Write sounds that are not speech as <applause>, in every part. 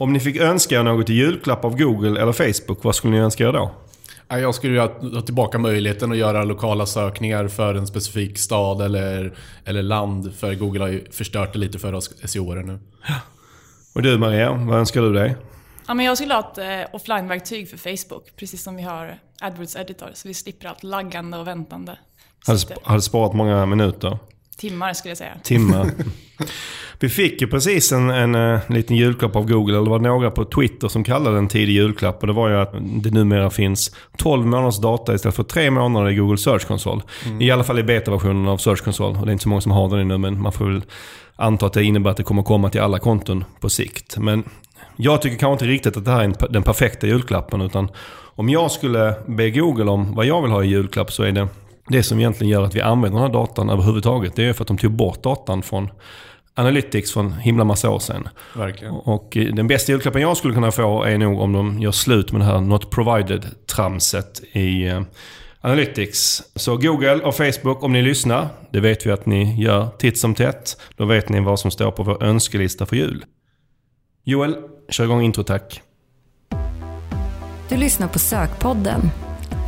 Om ni fick önska er något i julklapp av Google eller Facebook, vad skulle ni önska er då? Ja, Jag skulle ju ha ha tillbaka möjligheten att göra lokala sökningar för en specifik stad eller, eller land. För Google har ju förstört det lite för oss SEO-are nu. Och du Maria, vad önskar du dig? Ja, men jag skulle ha ett eh, offline-verktyg för Facebook, precis som vi har AdWords Editor, så vi slipper allt laggande och väntande. Hade, sp- hade sparat många minuter, timmar skulle jag säga. timmar. <laughs> Vi fick ju precis en, en, eh, liten julklapp av Google, eller det var några på Twitter som kallade den tidig julklapp. Och det var ju att det numera finns 12 månaders data istället för 3 månader i Google Search Console. I alla fall i betaversionen av Search Console. Och det är inte så många som har den ännu, men man får väl anta att det innebär att det kommer komma till alla konton på sikt. Men jag tycker kanske inte riktigt att det här är en, den perfekta julklappen. Utan om jag skulle be Google om vad jag vill ha i julklapp så är det det som egentligen gör att vi använder den här datan överhuvudtaget. Det är för att de tog bort datan från Analytics för en himla massa år sedan. Verkligen. Och eh, den bästa julklappen jag skulle kunna få är nog om de gör slut med det här Not Provided-tramset i eh, Analytics. Så Google och Facebook, om ni lyssnar, det vet vi att ni gör titt som tätt. Då vet ni vad som står på vår önskelista för jul. Joel, kör igång intro tack. Du lyssnar på Sökpodden.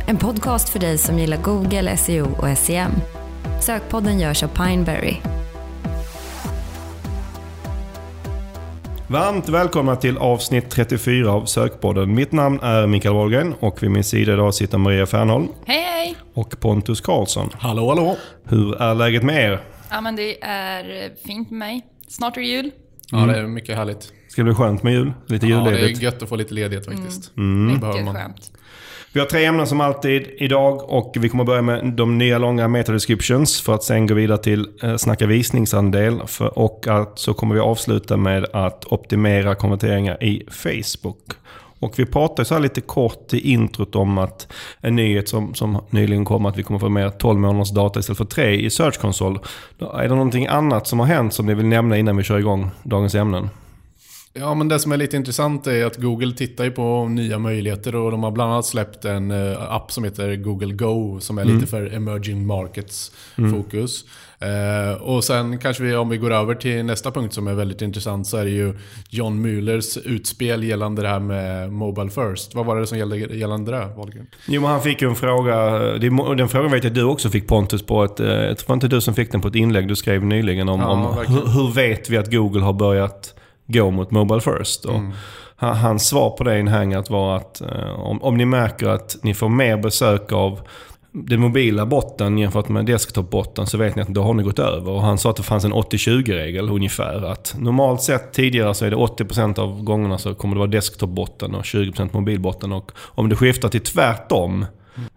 En podcast för dig som gillar Google, SEO och SEM. Sökpodden görs av Pineberry. Varmt välkomna till avsnitt 34 av Sökpodden. Mitt namn är Mikael Wahlgren och vid min sida idag sitter Maria Fernholm Hej hej! och Pontus Karlsson. Hallå, hallå! Hur är läget med er? Ja men det är eh, fint med mig. Snart är det jul. Ja, det är mycket härligt. Ska det bli skönt med jul? Lite Ja, det julledigt? är gött att få lite ledighet faktiskt. Mm. Behöver Mycket man. skönt. Vi har tre ämnen som alltid idag och vi kommer börja med de nya långa metadescriptions för att sen gå vidare till eh, snacka visningsandel. För, och att, så kommer vi avsluta med att optimera konverteringar i Facebook. Och vi pratade så här lite kort i introt om att en nyhet som, som nyligen kom att vi kommer få med 12 månaders data istället för 3 i Search Console. Är det någonting annat som har hänt som ni vill nämna innan vi kör igång dagens ämnen? Ja, men det som är lite intressant är att Google tittar ju på nya möjligheter och de har bland annat släppt en eh, app som heter Google Go som är lite för emerging markets fokus. Eh, och sen kanske vi, om vi går över till nästa punkt som är väldigt intressant så är det ju John Muellers utspel gällande det här med Mobile First. Vad var det som gällde gällande det, Wahlgren? Jo, men han fick ju en fråga. Den frågan vet jag du också fick Pontus på ett... eh, Jag tror inte du som fick den på ett inlägg du skrev nyligen om, Ja, om hur, hur vet vi att Google har börjat gå mot Mobile First? Och Mm. han- Hans svar på det i en hangout var att eh, om, om ni märker att ni får mer besök av den mobila botten jämfört med desktop-botten så vet ni att då har ni gått över. Och han sa att det fanns en 80-20-regel ungefär. Att normalt sett tidigare så är det 80% av gångerna så kommer det vara desktop-botten och 20% mobilbotten. Och om det skiftar till tvärtom,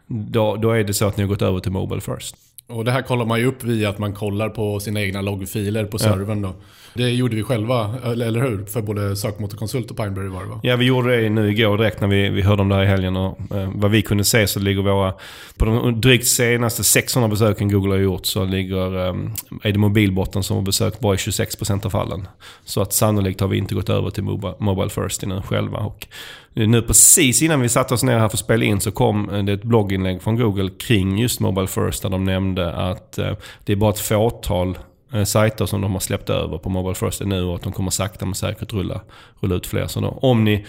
då, då är det så att ni har gått över till Mobile First. Och det här kollar man ju upp via att man kollar på sina egna loggfiler på servern då. Det gjorde vi själva, eller eller hur? För både sökmotorkonsult och Pineberry var det va? Ja, vi gjorde det nu igår direkt när vi, vi hörde om det här i helgen. Och, eh, vad vi kunde se så ligger våra... På de drygt senaste 600 besöken Google har gjort så ligger, eh, är det mobilbotten som har besökt bara i 26% av fallen. Så att sannolikt har vi inte gått över till Mobile, mobile First nu själva. Och nu precis innan vi satte oss ner här för att spela in så kom eh, det ett blogginlägg från Google kring just Mobile First där de nämnde att eh, det är bara ett fåtal eh, sajter som de har släppt över på Mobile First nu och att de kommer sakta men säkert rulla, rulla ut fler. Så då, om ni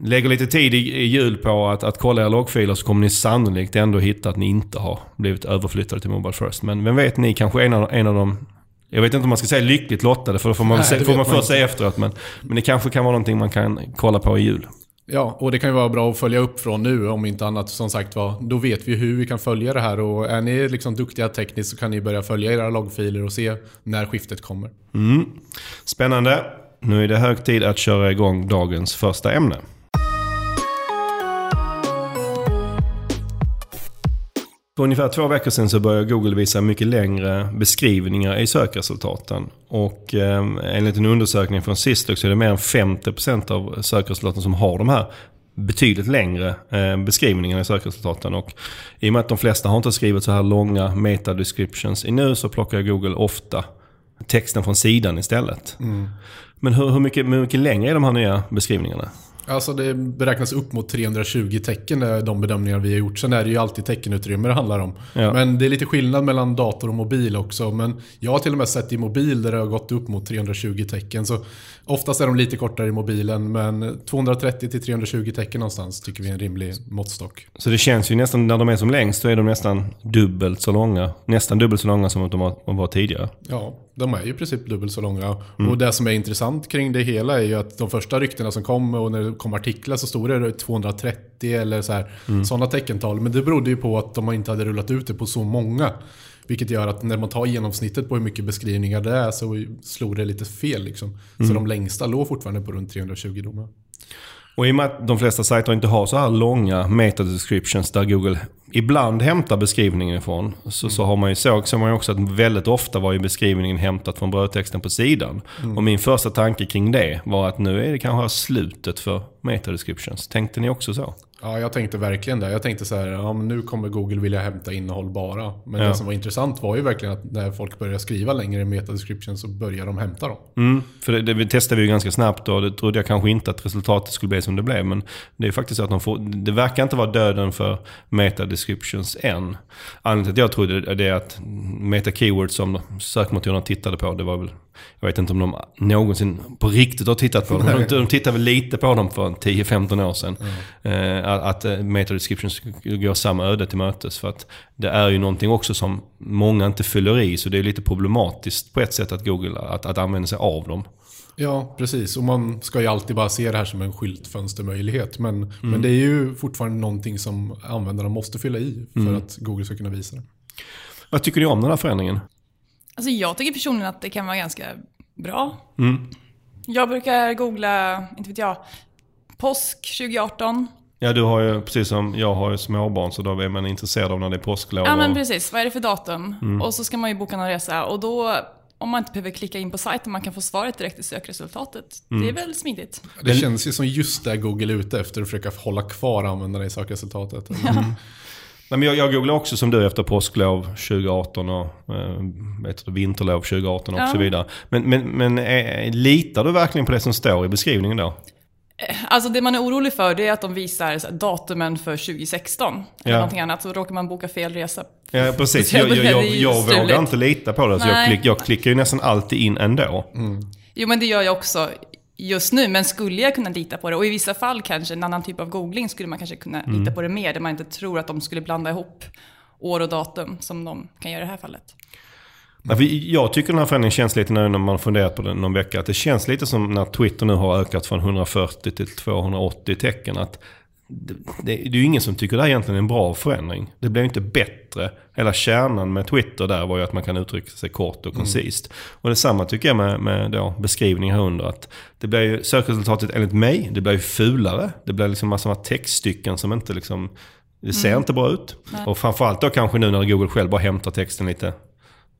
lägger lite tid i, i jul på att, att kolla era loggfiler så kommer ni sannolikt ändå hitta att ni inte har blivit överflyttade till Mobile First. Men vem vet, ni kanske är en av, en av de jag vet inte om man ska säga lyckligt lottade för då får man, Nej, se, får man först säga efteråt. Men, men det kanske kan vara någonting man kan kolla på i jul. Ja, och det kan ju vara bra att följa upp från nu om inte annat. Som sagt var, då vet vi hur vi kan följa det här och är ni liksom duktiga tekniskt så kan ni börja följa era loggfiler och se när skiftet kommer. Mm. Spännande. Nu är det hög tid att köra igång dagens första ämne. För ungefär två veckor sedan så började Google visa mycket längre beskrivningar i sökresultaten. Och eh, enligt en undersökning från Syslog så är det mer än 50% av sökresultaten som har de här betydligt längre eh, beskrivningarna i sökresultaten. Och I och med att de flesta har inte skrivit så här långa meta-descriptions i nu så plockar Google ofta texten från sidan istället. Men hur, hur, mycket, hur mycket längre är de här nya beskrivningarna? Alltså det beräknas upp mot 320 tecken, de bedömningar vi har gjort. Sen är det ju alltid teckenutrymme det handlar om. Ja. Men det är lite skillnad mellan dator och mobil också. Men jag har till och med sett i mobil där det har gått upp mot 320 tecken. Så oftast är de lite kortare i mobilen, men 230 till 320 tecken någonstans tycker vi är en rimlig måttstock. Så det känns ju nästan, när de är som längst, så är de nästan dubbelt så långa. Nästan dubbelt så långa som de var tidigare. Ja, de är ju i princip dubbelt så långa. Och det som är intressant kring det hela är ju att de första ryktena som kom och när det kom artiklar så stod det 230 eller så här, sådana teckental. Men det berodde ju på att de inte hade rullat ut det på så många. Vilket gör att när man tar genomsnittet på hur mycket beskrivningar det är så slog det lite fel. Liksom. Så de längsta låg fortfarande på runt 320 domar. Och i och med att de flesta sajter inte har så här långa meta-descriptions där Google ibland hämtar beskrivningen ifrån. Så, så har man ju såg så man ju också att väldigt ofta var ju beskrivningen hämtat från brödtexten på sidan. Och min första tanke kring det var att nu är det kanske slutet för meta-descriptions. Tänkte ni också så? Ja, jag tänkte verkligen det. Jag tänkte så här, ja nu kommer Google vilja hämta innehåll bara. Men Ja. det som var intressant var ju verkligen att när folk började skriva längre meta-description så började de hämta dem. Mm, för det, det testade vi ju ganska snabbt och det trodde jag kanske inte att resultatet skulle bli som det blev. Men det är faktiskt så att de får, det verkar inte vara döden för meta-descriptions än. Anledningen till att jag trodde det är att meta-keywords som sökmotorerna tittade på, det var väl jag vet inte om de någonsin på riktigt har tittat på dem. De, de tittade väl lite på dem för 10-15 år sedan. Eh, att eh, meta-descriptions går samma öde till mötes. För att det är ju någonting också som många inte fyller i. Så det är lite problematiskt på ett sätt att Google att, att använda sig av dem. Ja, precis. Och man ska ju alltid bara se det här som en skyltfönstermöjlighet. Men, men det är ju fortfarande någonting som användarna måste fylla i för att Google ska kunna visa det. Vad tycker ni om den här förändringen? Alltså jag tycker personligen att det kan vara ganska bra. Jag brukar googla, inte vet jag, påsk 2018. Ja, du har ju precis som jag har ju småbarn så då är man intresserad av när det är påsklov. Ja men precis, vad är det för datum? Och så ska man ju boka någon resa och då, om man inte behöver klicka in på sajten, man kan få svaret direkt i sökresultatet. Det är väl smidigt. Det känns ju som just det Google är ute efter, att försöka hålla kvar användarna i sökresultatet. <laughs> Nej, men jag, jag googlade också som du efter påsklov 2018 och eh, vet du, vinterlov 2018 och Ja. så vidare. Men, men, men eh, litar du verkligen på det som står i beskrivningen då? Alltså det man är orolig för det är att de visar datumen för 2016. Eller Ja. någonting annat, så råkar man boka fel resa. Ja, precis. <laughs> Jag Jag, jag, jag, vågar inte lita på det. Så jag, klick, jag klickar ju nästan alltid in ändå. Jo men det gör jag också just nu, men skulle jag kunna lita på det? Och i vissa fall kanske en annan typ av googling skulle man kanske kunna lita på det mer, där man inte tror att de skulle blanda ihop år och datum som de kan göra i det här fallet. Nej, Jag tycker den här förändringen känns lite nu när man funderat på den någon vecka. Att det känns lite som när Twitter nu har ökat från 140 till 280 tecken. Att det, det, det är ju ingen som tycker det här egentligen är en bra förändring. Det blir ju inte bättre. Hela kärnan med Twitter där var ju att man kan uttrycka sig kort och koncist. Och detsamma tycker jag med, med då beskrivningen här under. Att det blir ju sökresultatet enligt mig, det blir ju fulare. Det blir liksom massor av textstycken som inte liksom... Det ser inte bra ut. Och framförallt då kanske nu när Google själv bara hämtar texten lite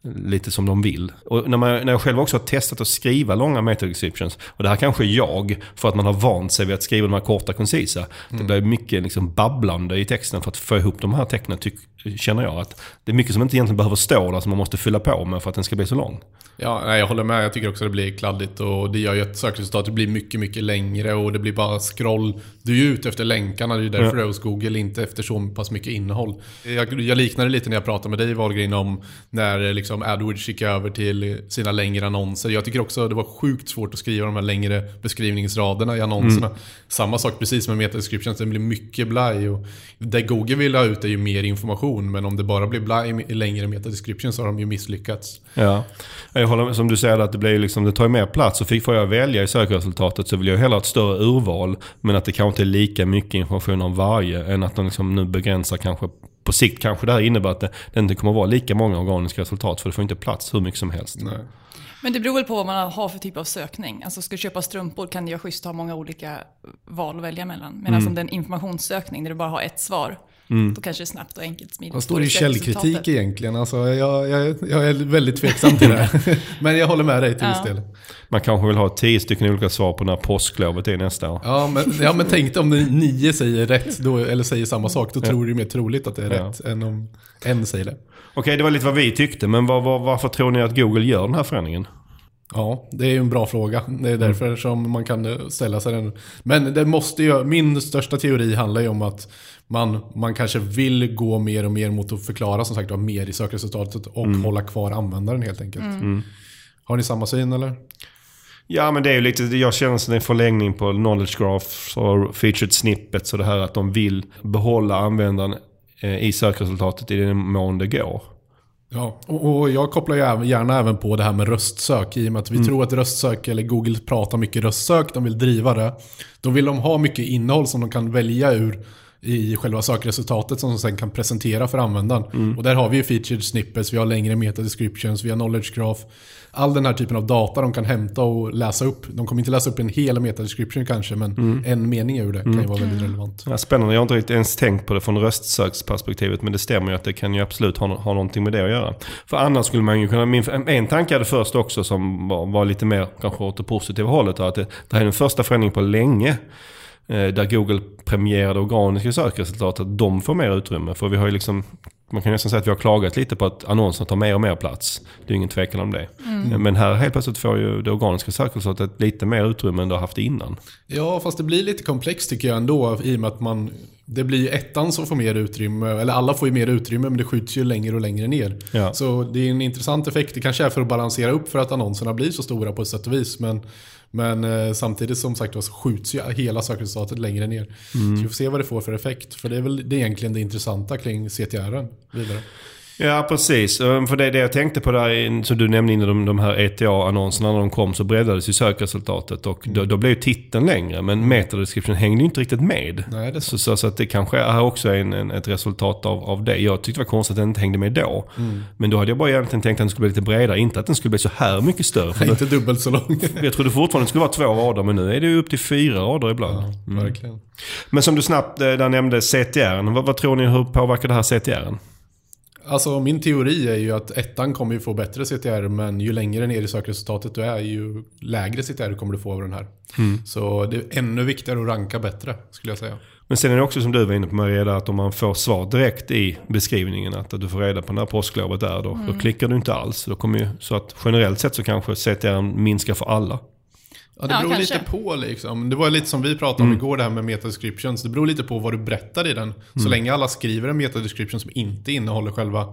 lite som de vill. Och när, man, när jag själv också har testat att skriva långa meta-descriptions, och det här kanske är jag, för att man har vant sig vid att skriva de här korta, koncisa. Det blir mycket liksom babblande i texten för att få ihop de här tecknen, tyck, känner jag. att Det är mycket som inte egentligen behöver stå där, som man måste fylla på med för att den ska bli så lång. Ja, nej, jag håller med. Jag tycker också det blir kladdigt och det gör ju att sökresultatet blir mycket, mycket längre och det blir bara scroll. Du är ju ute efter länkarna, det är ju därför du är hos Google, inte efter så pass mycket innehåll. Jag, jag liknar det lite när jag pratade med dig Wahlgren om när liksom AdWords gick över till sina längre annonser. Jag tycker också det var sjukt svårt att skriva de här längre beskrivningsraderna i annonserna. Samma sak precis med meta-descriptions, det blir mycket blaj. Och det Google vill ha ut är ju mer information, men om det bara blir blaj i längre meta-descriptions så har de ju misslyckats. Ja. Jag håller med, som du säger, att det, blir liksom, det tar ju mer plats. Och får jag välja i sökresultatet så vill jag hellre ha ett större urval. Men att det kanske inte är lika mycket information om varje. Än att de liksom nu begränsar kanske på sikt kanske det här innebär att det, det inte kommer att vara lika många organiska resultat. För det får inte plats hur mycket som helst. Nej. Men det beror väl på vad man har för typ av sökning. Alltså ska du köpa strumpor kan det ju vara schysst att ha många olika val att välja mellan. Medan om det är en informationssökning där du bara har ett svar, då kanske det är snabbt och enkelt smidigt. Vad står det i källkritik egentligen? Alltså, jag, jag, jag är väldigt tveksam till det. <laughs> Men jag håller med dig till viss Ja. del. Man kanske vill ha tio stycken olika svar på när påsklovet är nästa år. Ja men, ja, men tänk om ni- nio säger rätt, då, eller säger samma sak, då tror du det är mer troligt att det är Ja. rätt än om en säger det. Okej, det var lite vad vi tyckte. Men var, var, varför tror ni att Google gör den här förändringen? Ja, det är ju en bra fråga. Det är därför som man kan ställa sig den. Men det måste ju, min största teori handlar ju om att man, man kanske vill gå mer och mer mot att förklara som sagt mer i sökresultatet och hålla kvar användaren helt enkelt. Har ni samma syn eller? Ja, men det är ju lite, jag känner som en förlängning på knowledge graphs och featured snippets och det här att de vill behålla användaren eh, i sökresultatet i den mån det går. Ja, och, och jag kopplar gärna även på det här med röstsök i och med att vi tror att röstsök, eller Google pratar mycket röstsök, de vill driva det. Då vill de ha mycket innehåll som de kan välja ur i själva sökresultatet som sen kan presentera för användaren. Och där har vi ju featured snippets, vi har längre meta descriptions, vi har knowledge graph. All den här typen av data de kan hämta och läsa upp. De kommer inte läsa upp en hel meta description kanske, men en mening ur det kan ju vara väldigt relevant. Ja, spännande, jag har inte riktigt ens tänkt på det från röstsöksperspektivet. Men det stämmer ju att det kan ju absolut ha, ha någonting med det att göra. För annars skulle man ju kunna... Min, en tanke hade först också som var, var lite mer kanske åt det positiva hållet. Att det, det här är den första förändringen på länge. Eh, Där Google premierade organiska sökresultat. Att de får mer utrymme. För vi har ju liksom... Man kan nästan säga att vi har klagat lite på att annonserna tar mer och mer plats. Det är ingen tvekan om det. Men här helt plötsligt får ju det organiska sökresultatet lite mer utrymme än det har haft innan. Ja, fast det blir lite komplext tycker jag ändå i och med att man... Det blir ju ettan som får mer utrymme, eller alla får ju mer utrymme men det skjuts ju längre och längre ner. Ja. Så det är en intressant effekt. Det kanske är för att balansera upp för att annonserna blir så stora på ett sätt och vis. Men, men eh, samtidigt som sagt så skjuts ju hela sökresultatet längre ner. Så vi får se vad det får för effekt. För det är väl det är egentligen det intressanta kring CTR vidare. Ja, precis. Eh, För det är det jag tänkte på där, som du nämnde innan de, de här ETA-annonserna när de kom så breddades ju sökresultatet och då, då blev ju titeln längre. Men metadescription hängde ju inte riktigt med. Nej, det är så, så, så att det kanske är också en, en, ett resultat av, av det. Jag tyckte det var konstigt att den inte hängde med då. Men då hade jag bara egentligen tänkt att den skulle bli lite bredare, inte att den skulle bli så här mycket större. För Inte dubbelt så lång. <laughs> jag trodde fortfarande det skulle vara två rader, men nu är det ju upp till fyra rader ibland. Verkligen. Men som du snabbt eh, där nämnde CTR, vad, vad tror ni, hur påverkar det här CTR? Alltså min teori är ju att ettan kommer ju få bättre CTR men ju längre ner i sökresultatet du är ju lägre CTR kommer du få av den här. Så det är ännu viktigare att ranka bättre skulle jag säga. Men sen är det också som du var inne på Maria, där att om man får svar direkt i beskrivningen att du får reda på när påsklovet är, då, då klickar du inte alls. Då kommer ju, så att generellt sett så kanske CTR minskar för alla. Ja, det Ja, beror kanske. lite på liksom. Det var lite som vi pratade om igår det här med metadescriptions. Det beror lite på vad du berättar i den. Så länge alla skriver en metadescription som inte innehåller själva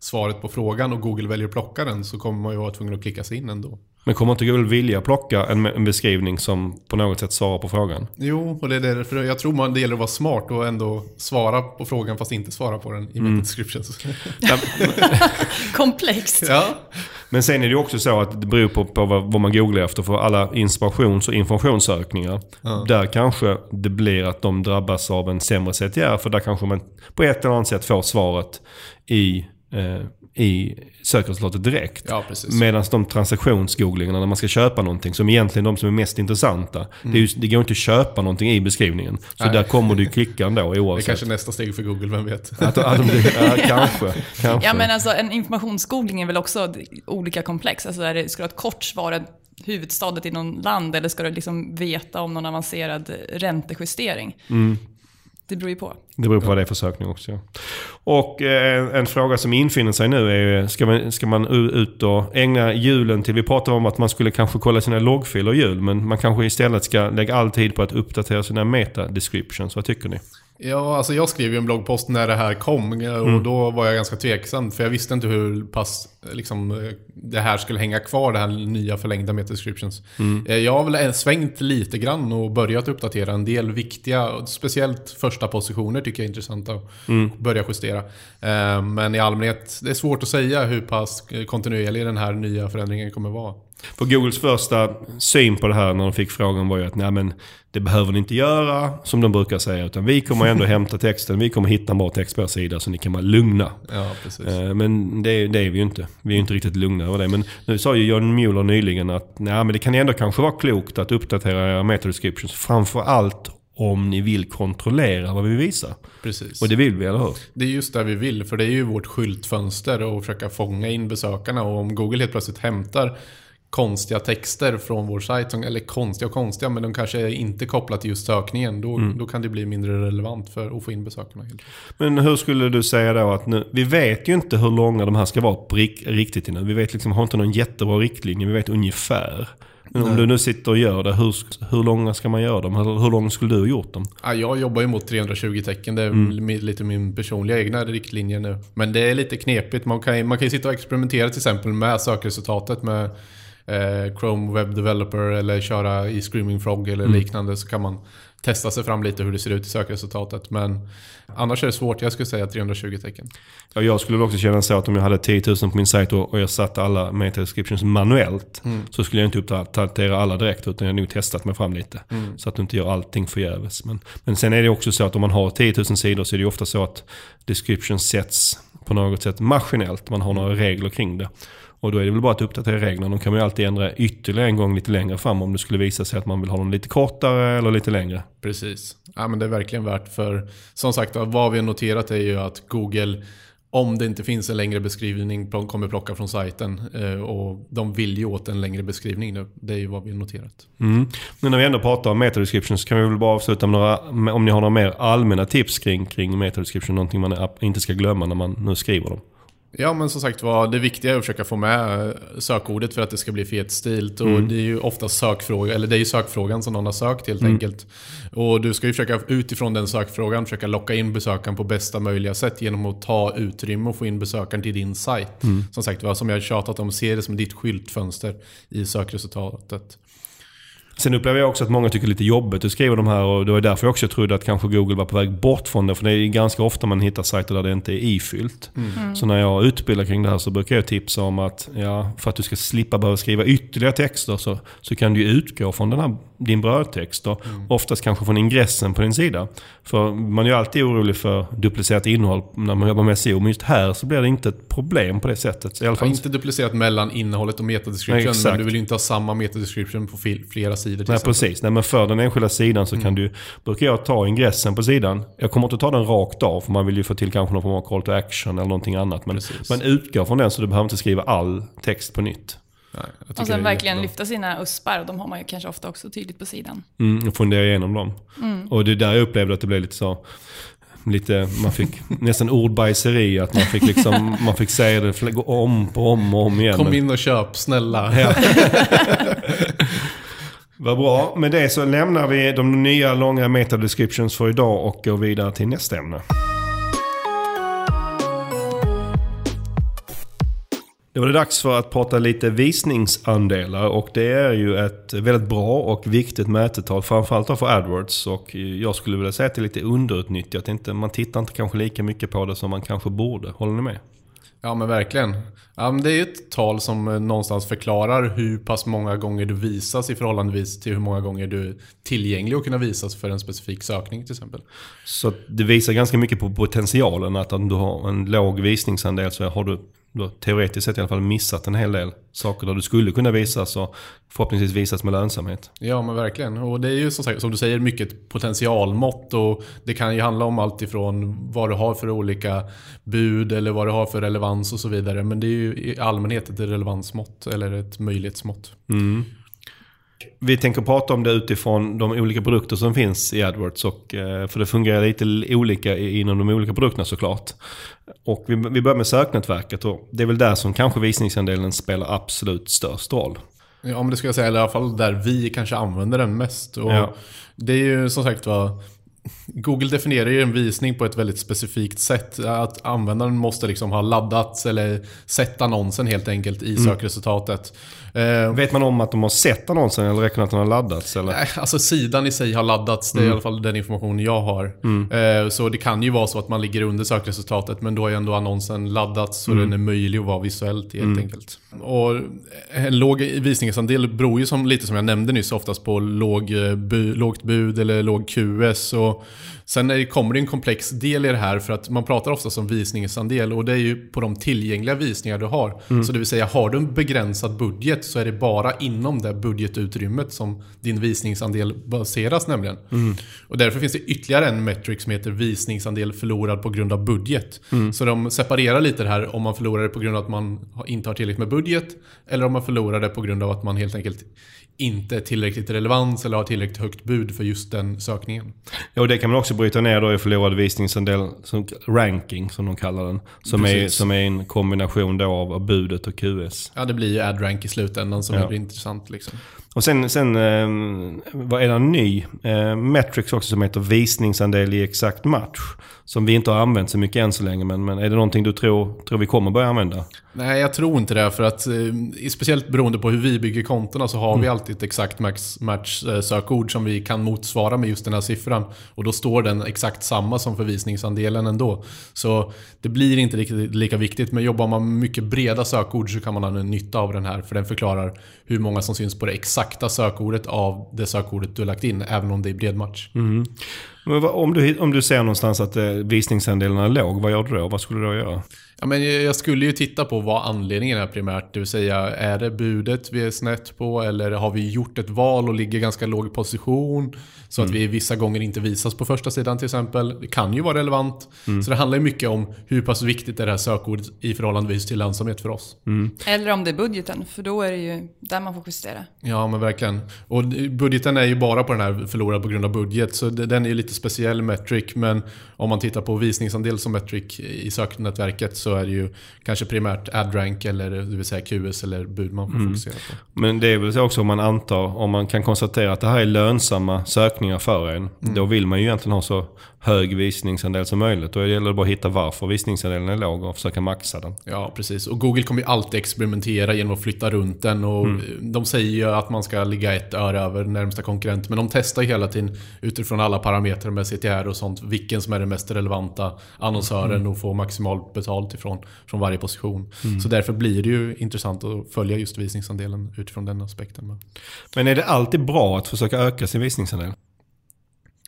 svaret på frågan och Google väljer att plocka den så kommer man ju vara tvungen att klicka sig in ändå. Men kommer inte Google vilja plocka en, en beskrivning som på något sätt svarar på frågan? Jo, och det är därför jag tror man det gäller att vara smart och ändå svara på frågan fast inte svara på den i metadescriptions. <laughs> <laughs> Komplext. ja, Men sen är det också så att det beror på, på vad, vad man googlar efter. För alla inspirations och informationssökningar. Där kanske det blir att de drabbas av en sämre CTR. För där kanske man på ett eller annat sätt får svaret i, eh, i sökresultatet direkt. Ja. Medan de transaktionsgooglingarna när man ska köpa någonting, som egentligen är de som är mest intressanta. Det, är ju, det går inte att köpa någonting i beskrivningen. Så Nej. där kommer du klicka ändå <laughs> det är oavsett. kanske nästa steg för Google, vem vet? Att, att de, <laughs> ja, kanske. kanske. Ja men alltså en informationsgoogling är väl också olika komplex. Alltså är det, ska du ha ett kort svar, ett huvudstadet i någon land eller ska du liksom veta om någon avancerad räntejustering? Det beror ju på. Det beror på vad det är för sökning också. Ja. Och en, en fråga som infinner sig nu är ska man, ska man ut och ägna julen till, vi pratade om att man skulle kanske kolla sina loggfiler jul, men man kanske istället ska lägga all tid på att uppdatera sina meta-descriptions. Vad tycker ni? Ja, alltså jag skrev ju en bloggpost när det här kom och då var jag ganska tveksam för jag visste inte hur pass liksom, eh, det här skulle hänga kvar, det här nya förlängda metadescriptions. Eh, Jag har väl svängt lite grann och börjat uppdatera en del viktiga, speciellt första positioner tycker jag är intressanta att börja justera. Eh, Men i allmänhet, det är svårt att säga hur pass kontinuerlig den här nya förändringen kommer vara. För Googles första syn på det här när de fick frågan var ju att nej men det behöver ni inte göra som de brukar säga. Utan vi kommer ändå hämta texten, vi kommer hitta en bra text på er sida så ni kan vara lugna. Ja, precis. Eh, Men det, är- det är vi ju inte. Vi är ju inte riktigt lugna över det. Men nu sa ju John Mueller nyligen att nej, men det kan ändå kanske vara klokt att uppdatera era meta-descriptions. Framför allt om ni vill kontrollera vad vi visar. precis. Och det vill vi, eller hur? Det är just det vi vill, för det är ju vårt skyltfönster och försöka fånga in besökarna. Och om Google helt plötsligt hämtar konstiga texter från vår sajt. Eller konstiga och konstiga, men de kanske är inte kopplat till just sökningen. Då, Mm. då kan det bli mindre relevant för att få in besökarna. Men hur skulle du säga då att nu, vi vet ju inte hur långa de här ska vara på rik, riktigt innan. Vi vet liksom, har inte någon jättebra riktlinje, vi vet ungefär. Men om du nu sitter och gör det, hur, hur långa ska man göra dem? Eller hur långt skulle du ha gjort dem? Ja, jag jobbar ju mot 320 tecken. Det är Mm. lite min personliga egna riktlinje nu. Men det är lite knepigt. Man kan, man kan ju sitta och experimentera till exempel med sökresultatet med eh, Chrome Web Developer eller köra i Screaming Frog eller Mm. liknande. Så kan man testa sig fram lite hur det ser ut i sökresultatet. Men annars är det svårt. Jag skulle säga 320 tecken. Ja, jag skulle också känna så att om jag hade 10 000 på min sajt och, jag satte alla meta descriptions manuellt. Så skulle jag inte uppdatera alla direkt utan jag har nog testat mig fram lite. Så att du inte gör allting förgäves. Men, men sen är det också så att om man har 10 000 sidor så är det ofta så att descriptions sätts på något sätt maskinellt. Man har några regler kring det. Och då är det väl bara att uppdatera reglerna. De kan man ju alltid ändra ytterligare en gång lite längre fram om det skulle visa sig att man vill ha dem lite kortare eller lite längre. Precis. Ja, men det är verkligen värt för som sagt vad vi har noterat är ju att Google om det inte finns en längre beskrivning kommer plocka från sajten. Eh, och de vill ju åt en längre beskrivning nu. Det är ju vad vi har noterat. Mm. Men när vi ändå pratar om metadescription så kan vi väl bara avsluta med några, om ni har några mer allmänna tips kring, kring metadescription. Någonting man inte ska glömma när man nu skriver dem. Ja men som sagt var, det viktiga är att försöka få med eh, sökordet för att det ska bli fetstilt. Och det är ju ofta sökfråga, eller det är ju sökfrågan som någon har sökt helt enkelt. Och du ska ju försöka utifrån den sökfrågan försöka locka in besökaren på bästa möjliga sätt genom att ta utrymme och få in besökaren till din sajt. Som sagt var, som jag har tjatat om, se det som ditt skyltfönster i sökresultatet. Sen upplever jag också att många tycker det är lite jobbigt att skriva de här och det var därför jag också trodde att kanske Google var på väg bort från det. För det är ganska ofta man hittar sajter där det inte är ifyllt. Så när jag utbildar kring det här så brukar jag tipsa om att ja, för att du ska slippa behöva skriva ytterligare texter så, så kan du utgå från den här, din brödtext och oftast kanske från ingressen på din sida. För man är ju alltid orolig för duplicerat innehåll när man jobbar med SEO. Men just här så blir det inte ett problem på det sättet. I alla fall inte duplicerat mellan innehållet och Nej, metadescription, exakt. men du vill ju inte ha samma metadescription på flera sidor Nej exempel. precis. Nej, men för den enskilda sidan så kan du, brukar jag ta ingressen på sidan. Jag kommer inte ta den rakt av för man vill ju få till kanske någon form av call to action eller någonting annat. Men Precis. man utgår från den så du behöver inte skriva all text på nytt. Nej, jag tycker Och sen verkligen jättebra. lyfta sina uspar. De har man ju kanske ofta också tydligt på sidan. Mm, och fundera igenom dem. Och det är där jag upplevde att det blev lite så... Lite, man fick <laughs> nästan ordbajseri. Att man fick, liksom, <laughs> man fick säga det fl- om på om och om igen. Kom in och köp, snälla. Ja. <laughs> Vad bra. Med det så lämnar vi de nya långa meta descriptions för idag och går vidare till nästa ämne. Då var det dags för att prata lite visningsandelar och det är ju ett väldigt bra och viktigt mätetal. Framförallt för AdWords och jag skulle vilja säga att det är lite underutnyttjat. Inte, man tittar inte kanske lika mycket på det som man kanske borde. Håller ni med? Ja men verkligen. Det är ett tal som eh, någonstans förklarar hur pass många gånger du visas i förhållandevis till hur många gånger du är tillgänglig att kunna visas för en specifik sökning till exempel. Så det visar ganska mycket på potentialen att om du har en låg visningsandel så har du då, teoretiskt sett i alla fall missat en hel del saker där du skulle kunna visas och förhoppningsvis visas med lönsamhet. Ja men verkligen. Och det är ju som, sagt, som du säger mycket potentialmått och det kan ju handla om allt ifrån vad du har för olika bud eller vad du har för relevans och så vidare. Men det är ju i allmänhet ett relevansmått eller ett möjlighetsmått. Vi tänker prata om det utifrån de olika produkter som finns i AdWords. Och, eh, för det fungerar lite olika inom de olika produkterna såklart. Och vi, vi börjar med söknätverket och det är väl där som kanske visningsandelen spelar absolut störst roll. Ja, om det ska jag säga, eller i alla fall där vi kanske använder den mest. Och Ja. Det är ju som sagt var Google definierar ju en visning på ett väldigt specifikt sätt. Att användaren måste liksom ha laddats eller sett annonsen helt enkelt i sökresultatet. Eh, Vet man om att de har sett annonsen eller räcker det att den har laddats? Eller? Nej, Alltså sidan i sig har laddats, det är i alla fall den information jag har. Eh, Så det kan ju vara så att man ligger under sökresultatet men då är ändå annonsen laddats så den är möjlig att vara visuellt helt enkelt. Och en låg visningsandel beror ju som, lite som jag nämnde nyss oftast på låg, eh, bu, lågt bud eller låg QS. Och そう。Sen är, kommer det en komplex del i det här för att man pratar ofta om visningsandel och det är ju på de tillgängliga visningar du har. Mm. Så det vill säga, har du en begränsad budget så är det bara inom det budgetutrymmet som din visningsandel baseras nämligen. Mm. Och därför finns det ytterligare en metric som heter visningsandel förlorad på grund av budget. Mm. Så de separerar lite det här om man förlorar det på grund av att man inte har tillräckligt med budget eller om man förlorar det på grund av att man helt enkelt inte är tillräckligt relevant eller har tillräckligt högt bud för just den sökningen. Ja, och det kan man också bryta ner då i förlorad visningsandel, som ranking som de kallar den. Som, är, som är en kombination då av, av budet och QS. Ja, det blir ju AdRank i slutändan som Ja. blir intressant. Liksom. Och sen, sen eh, vad är det en ny eh, metrics också som heter visningsandel i exakt match. Som vi inte har använt så mycket än så länge. Men, men är det någonting du tror, tror vi kommer börja använda? Nej, jag tror inte det. För att, eh, speciellt beroende på hur vi bygger kontona så har vi alltid ett exakt max match eh, som vi kan motsvara med just den här siffran. Och då står den exakt samma som för visningsandelen ändå. Så det blir inte riktigt lika viktigt. Men jobbar man med mycket breda sökord så kan man ha nytta av den här. För den förklarar hur många som syns på det exakta sökordet av det sökordet du lagt in. Även om det är bred match. Mm. Men om, du, om du ser någonstans att eh, är låg, vad gör du då? Vad skulle du då göra? Ja, men jag skulle ju titta på vad anledningen är primärt. Det vill säga, är det budet vi är snett på? Eller har vi gjort ett val och ligger ganska låg position? Så att vi vissa gånger inte visas på första sidan till exempel. Det kan ju vara relevant. Så det handlar ju mycket om hur pass viktigt är det här sökordet i förhållande till lönsamhet för oss. Eller om det är budgeten, för då är det ju där man får justera. Ja, men verkligen. Och budgeten är ju bara på den här förlorad på grund av budget. Så den är ju lite speciell metric. Men om man tittar på visningsandel som metric i söknätverket så är det ju kanske primärt AdRank eller det vill säga QS eller bud man får fokusera på. Men det är väl så också om man antar, om man kan konstatera att det här är lönsamma sökningar för en. Då vill man ju egentligen ha så hög visningsandel som möjligt. Då gäller det bara att hitta varför visningsandelen är låg och försöka maxa den. Ja, precis. Och Google kommer ju alltid experimentera genom att flytta runt den. Och De säger ju att man ska ligga ett öre över närmsta konkurrent. Men de testar ju hela tiden utifrån alla parametrar med CTR och sånt. Vilken som är den mest relevanta annonsören och få maximalt betalt ifrån från varje position. Så därför blir det ju intressant att följa just visningsandelen utifrån den aspekten. Men är det alltid bra att försöka öka sin visningsandel?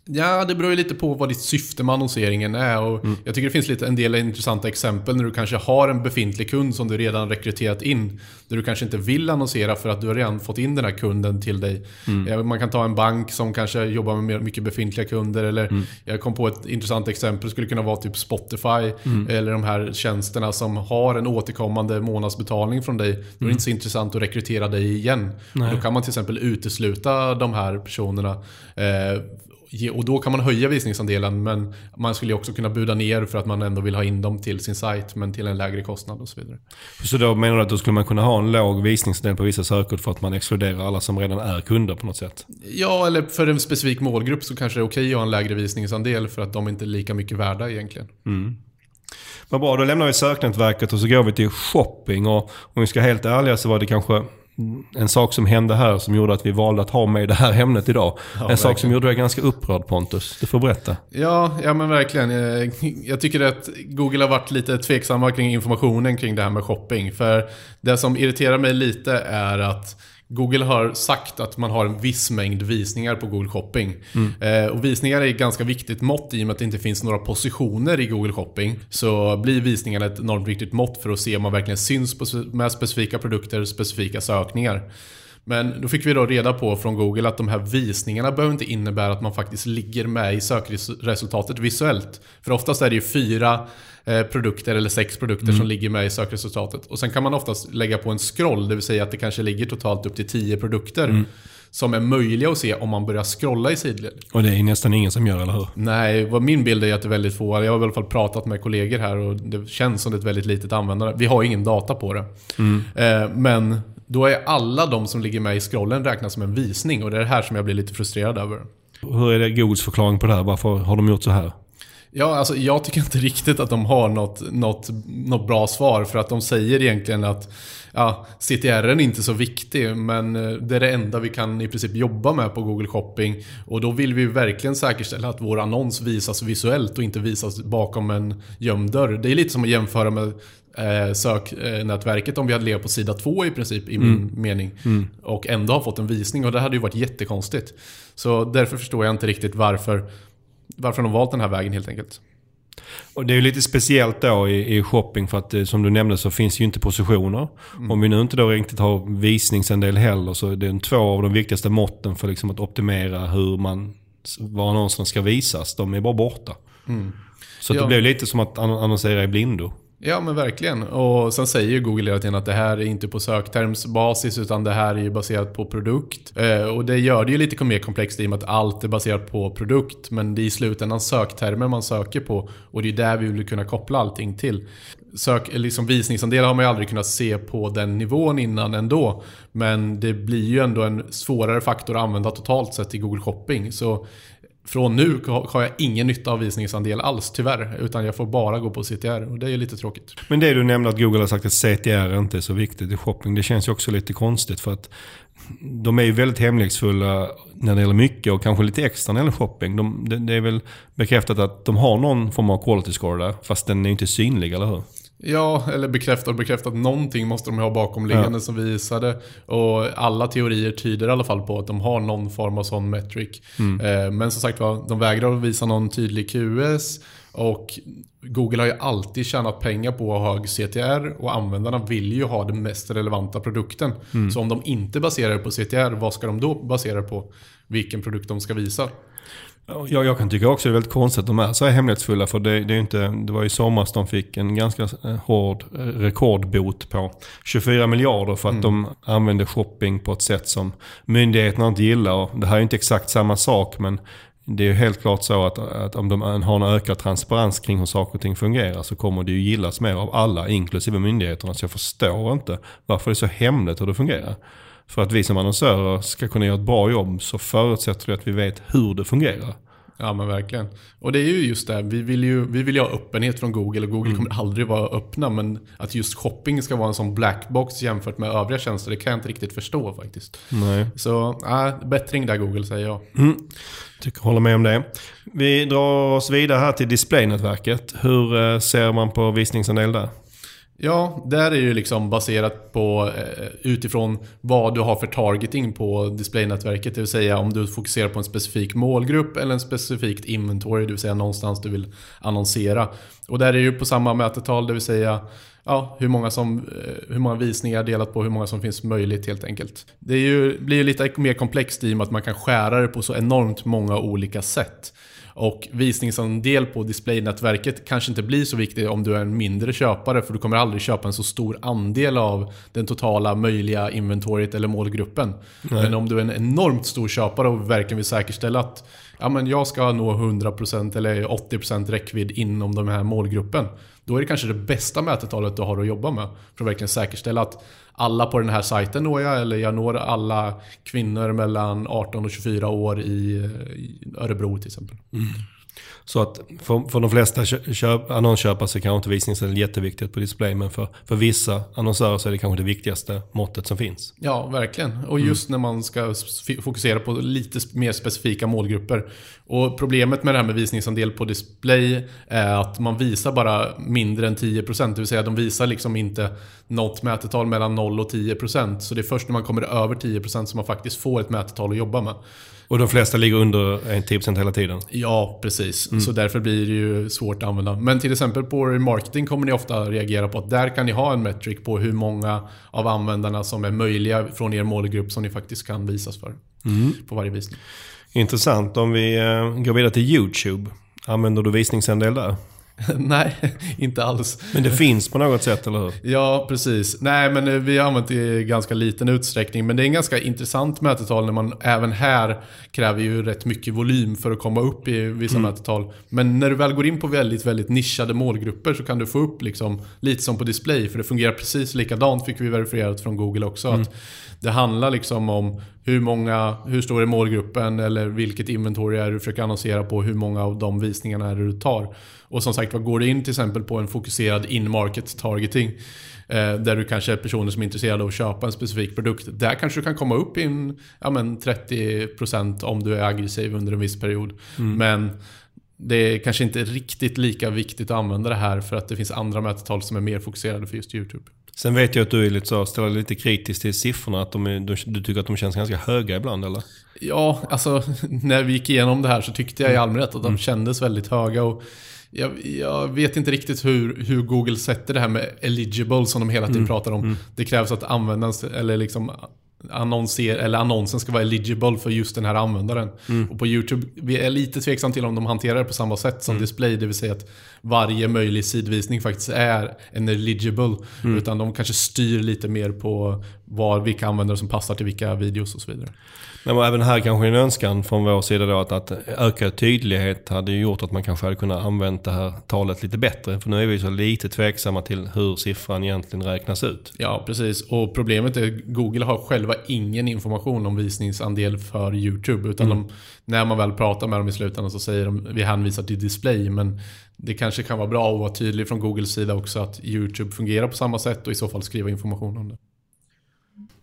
Ja, det beror ju lite på vad ditt syfte med annonseringen är. Och Jag tycker det finns lite, en del intressanta exempel när du kanske har en befintlig kund som du redan rekryterat in. Där du kanske inte vill annonsera för att du har redan fått in den här kunden till dig. Ja, Man kan ta en bank som kanske jobbar med mycket befintliga kunder. Eller Jag kom på ett intressant exempel. Det skulle kunna vara typ Spotify. Eller de här tjänsterna som har en återkommande månadsbetalning från dig. Då är det inte så intressant att rekrytera dig igen. Då kan man till exempel utesluta de här personerna. Eh, ge- och då kan man höja visningsandelen men man skulle också kunna buda ner för att man ändå vill ha in dem till sin sajt men till en lägre kostnad och så vidare. Så då menar du att då skulle man kunna ha en låg visningsandel på vissa sökord för att man exkluderar alla som redan är kunder på något sätt? Ja, eller för en specifik målgrupp så kanske det är okej att ha en lägre visningsandel för att de inte är lika mycket värda egentligen. Vad bra, då lämnar vi söknätverket och så går vi till shopping. Och om vi ska vara helt ärliga så var det kanske en sak som hände här som gjorde att vi valde att ha med det här ämnet idag. en sak som gjorde dig ganska upprörd Pontus. Du får berätta. Ja, ja men verkligen. Jag tycker att Google har varit lite tveksamma kring informationen kring det här med shopping. För det som irriterar mig lite är att Google har sagt att man har en viss mängd visningar på Google Shopping. Eh, och visningar är ett ganska viktigt mått i och med att det inte finns några positioner i Google Shopping. Så blir visningarna ett enormt viktigt mått för att se om man verkligen syns med specifika produkter, specifika sökningar. Men då fick vi då reda på från Google att de här visningarna behöver inte innebära att man faktiskt ligger med i sökresultatet visuellt. För oftast är det ju fyra produkter eller sex produkter som ligger med i sökresultatet. Och sen kan man oftast lägga på en scroll, det vill säga att det kanske ligger totalt upp till tio produkter. Som är möjliga att se om man börjar scrolla i sidled. Och det är nästan ingen som gör, eller hur? Nej, vad min bild är att det är väldigt få. Jag har i alla fall pratat med kollegor här och det känns som det är ett väldigt litet användare. Vi har ingen data på det. Eh, men då är alla de som ligger med i scrollen räknas som en visning och det är det här som jag blir lite frustrerad över. Hur är det Googles förklaring på det här? Varför har de gjort så här? Ja, alltså jag tycker inte riktigt att de har något, något, något bra svar för att de säger egentligen att ja, CTR är inte så viktig men eh, det är det enda vi kan i princip jobba med på Google Shopping och då vill vi verkligen säkerställa att vår annons visas visuellt och inte visas bakom en gömd dörr. Det är lite som att jämföra med eh, söknätverket om vi hade legat på sida två i princip i min mening och ändå har fått en visning och det hade ju varit jättekonstigt. Så därför förstår jag inte riktigt varför varför de valt den här vägen helt enkelt. Och det är ju lite speciellt då i, i shopping för att eh, som du nämnde så finns ju inte positioner. Mm. Om vi nu inte då riktigt har visningsandel heller så är det två av de viktigaste måtten för liksom att optimera hur man, var annonserna ska visas. De är bara borta. Mm. Så ja. det blir lite som att annonsera i blindo. Ja men verkligen. Och sen säger ju Google hela tiden att det här är inte på söktermsbasis utan det här är ju baserat på produkt. Eh, och det gör det ju lite mer komplext i och med att allt är baserat på produkt. Men det är i slutändan söktermer man söker på och det är där vi vill kunna koppla allting till. Sök, liksom visningsandelar har man ju aldrig kunnat se på den nivån innan ändå. Men det blir ju ändå en svårare faktor att använda totalt sett i Google Shopping. Så från nu har jag ingen nytta av visningsandel alls tyvärr. Utan jag får bara gå på CTR och det är ju lite tråkigt. Men det du nämnde att Google har sagt att CTR inte är så viktigt i shopping. Det känns ju också lite konstigt för att de är ju väldigt hemlighetsfulla när det gäller mycket och kanske lite extra när det gäller shopping. De, det, det, är väl bekräftat att de har någon form av quality score där. Fast den är ju inte synlig, eller hur? Ja, eller bekräftat bekräftat. Någonting måste de ha bakomliggande ja. som visade. Och alla teorier tyder i alla fall på att de har någon form av sån metric. Mm. Eh, men som sagt var, de vägrar att visa någon tydlig QS. Och Google har ju alltid tjänat pengar på att ha hög CTR och användarna vill ju ha den mest relevanta produkten. Mm. Så om de inte baserar på CTR, vad ska de då basera på? Vilken produkt de ska visa? Ja, jag kan tycka också det är väldigt konstigt att de är så här hemlighetsfulla. För det, det, är inte, det var i somras de fick en ganska eh, hård eh, rekordbot på 24 miljarder för att mm. de använde shopping på ett sätt som myndigheterna inte gillar. Och det här är inte exakt samma sak men det är helt klart så att, att om de har en ökad transparens kring hur saker och ting fungerar så kommer det ju gillas mer av alla, inklusive myndigheterna. Så jag förstår inte varför det är så hemligt hur det fungerar. För att vi som annonsörer ska kunna göra ett bra jobb så förutsätter det att vi vet hur det fungerar. Ja men verkligen. Och det är ju just det, vi vill ju vi vill ha öppenhet från Google och Google mm. kommer aldrig vara öppna. Men att just shopping ska vara en sån blackbox jämfört med övriga tjänster, det kan jag inte riktigt förstå faktiskt. Nej. Så, äh, bättring där Google säger jag. Mm. Tycker håller med om det. Vi drar oss vidare här till displaynätverket. Hur eh, ser man på visningsandel där? Ja, där är ju liksom baserat på eh, utifrån vad du har för targeting på displaynätverket. Det vill säga om du fokuserar på en specifik målgrupp eller en specifikt inventory. Det vill säga någonstans du vill annonsera. Och där är det ju på samma mätetal, det vill säga ja, hur, många som, eh, hur många visningar delat på hur många som finns möjligt helt enkelt. Det är ju, blir ju lite mer komplext i och med att man kan skära det på så enormt många olika sätt. Och visningsandel på displaynätverket kanske inte blir så viktig om du är en mindre köpare för du kommer aldrig köpa en så stor andel av den totala möjliga inventoriet eller målgruppen. Nej. Men om du är en enormt stor köpare och verkligen vill säkerställa att ja, men jag ska nå 100% eller 80% räckvidd inom den här målgruppen. Då är det kanske det bästa mätetalet du har att jobba med. För att verkligen säkerställa att alla på den här sajten når jag, eller jag når alla kvinnor mellan 18 och 24 år i, Örebro till exempel. Mm. Så att för, för de flesta köp, annonsköpare så kanske inte visningssidan är jätteviktigt på display. Men för, för vissa annonsörer så är det kanske det viktigaste måttet som finns. Ja, verkligen. Och just mm. när man ska fokusera på lite mer specifika målgrupper. Och problemet med det här med visningsandel på display är att man visar bara mindre än 10%. Det vill säga de visar liksom inte något mätetal mellan 0 och 10%. Så det är först när man kommer över 10% som man faktiskt får ett mätetal att jobba med. Och de flesta ligger under 10% hela tiden? Ja, precis. Mm. Så därför blir det ju svårt att använda. Men till exempel på marketing kommer ni ofta reagera på att där kan ni ha en metric på hur många av användarna som är möjliga från er målgrupp som ni faktiskt kan visas för. Mm. På varje visning. Intressant. Om vi eh, går vidare till YouTube. Använder du visningsandel där? <laughs> Nej, inte alls. Men det finns på något sätt, eller hur? Ja, precis. Nej, men eh, vi har använt det i ganska liten utsträckning. Men det är en ganska intressant mätetal när man även här kräver ju rätt mycket volym för att komma upp i vissa mm. mätetal. Men när du väl går in på väldigt, väldigt nischade målgrupper så kan du få upp liksom lite som på display. För det fungerar precis likadant, fick vi verifierat från Google också. Mm. Att det handlar liksom om hur många, hur stor är målgruppen eller vilket inventory är du försöker annonsera på, hur många av de visningarna är det du tar. Och som sagt, vad går du in till exempel på en fokuserad in-market targeting eh, där du kanske är personer som är intresserade av att köpa en specifik produkt. Där kanske du kan komma upp i en, ja, men 30% om du är aggressiv under en viss period. Mm. Men det är kanske inte riktigt lika viktigt att använda det här för att det finns andra mätetal som är mer fokuserade för just YouTube. Sen vet jag att du är lite så, ställer lite kritisk till siffrorna. Att de är, du, du tycker att de känns ganska höga ibland eller? Ja, alltså <laughs> när vi gick igenom det här så tyckte jag i allmänhet att de kändes väldigt höga. Och jag, jag vet inte riktigt hur, hur Google sätter det här med eligible som de hela tiden pratar om. Det krävs att användaren, eller liksom annonser, eller annonsen ska vara eligible för just den här användaren. Och på YouTube, vi är lite tveksam till om de hanterar det på samma sätt som display, det vill säga att varje möjlig sidvisning faktiskt är en eligible. Utan de kanske styr lite mer på var, vilka användare som passar till vilka videos och så vidare. Men även här kanske en önskan från vår sida då att, att ökad tydlighet hade gjort att man kanske hade kunnat använda det här talet lite bättre. För nu är vi så lite tveksamma till hur siffran egentligen räknas ut. Ja, precis. Och problemet är att Google har själva ingen information om visningsandel för YouTube. Utan de, när man väl pratar med dem i slutändan så säger de vi hänvisar till display. Men det kanske kan vara bra att vara tydlig från Googles sida också att YouTube fungerar på samma sätt och i så fall skriva information om det.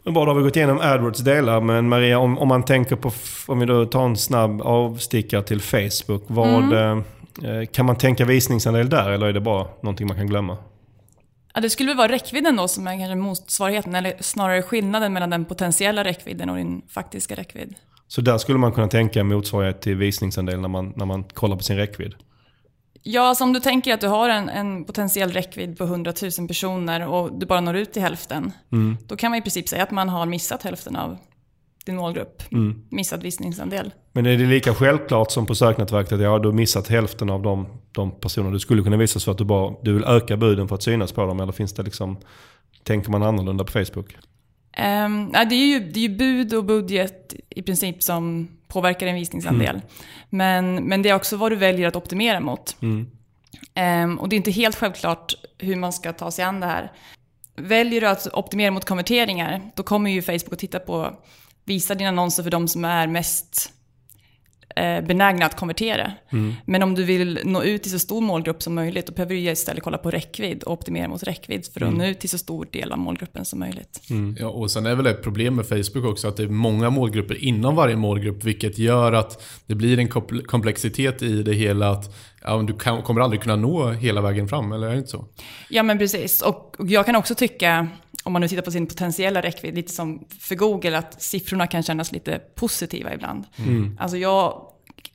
Men bra, då har vi gått igenom AdWords delar. Men Maria, om, om man tänker på, om vi då tar en snabb avstickare till Facebook. Vad, eh, kan man tänka visningsandel där eller är det bara någonting man kan glömma? Ja, det skulle väl vara räckvidden då som är kanske motsvarigheten, eller snarare skillnaden mellan den potentiella räckvidden och din faktiska räckvidd. Så där skulle man kunna tänka motsvarighet till visningsandel när man, när man kollar på sin räckvidd. Ja, alltså om du tänker att du har en, en potentiell räckvidd på 100 000 personer och du bara når ut till hälften. Då kan man i princip säga att man har missat hälften av din målgrupp. Missad visningsandel. Men är det lika självklart som på söknätverket att ja, du har missat hälften av de, de personer du skulle kunna visa så att du, bara, du vill öka buden för att synas på dem? Eller finns det liksom, tänker man annorlunda på Facebook? Um, ja, det, är ju, det är ju bud och budget i princip som påverkar en visningsandel. Men, men det är också vad du väljer att optimera mot. Ehm, och det är inte helt självklart hur man ska ta sig an det här. Väljer du att optimera mot konverteringar, då kommer ju Facebook att titta på, visa dina annonser för de som är mest benägna att konvertera. Men om du vill nå ut till så stor målgrupp som möjligt, då behöver du istället kolla på räckvidd och optimera mot räckvidd för att nå ut till så stor del av målgruppen som möjligt. Ja, och sen är väl ett problem med Facebook också att det är många målgrupper inom varje målgrupp vilket gör att det blir en kompl- komplexitet i det hela att ja, du kan, kommer aldrig kunna nå hela vägen fram, eller är det inte så? Ja men precis. Och och jag kan också tycka, om man nu tittar på sin potentiella räckvidd, lite som för Google, att siffrorna kan kännas lite positiva ibland. Alltså jag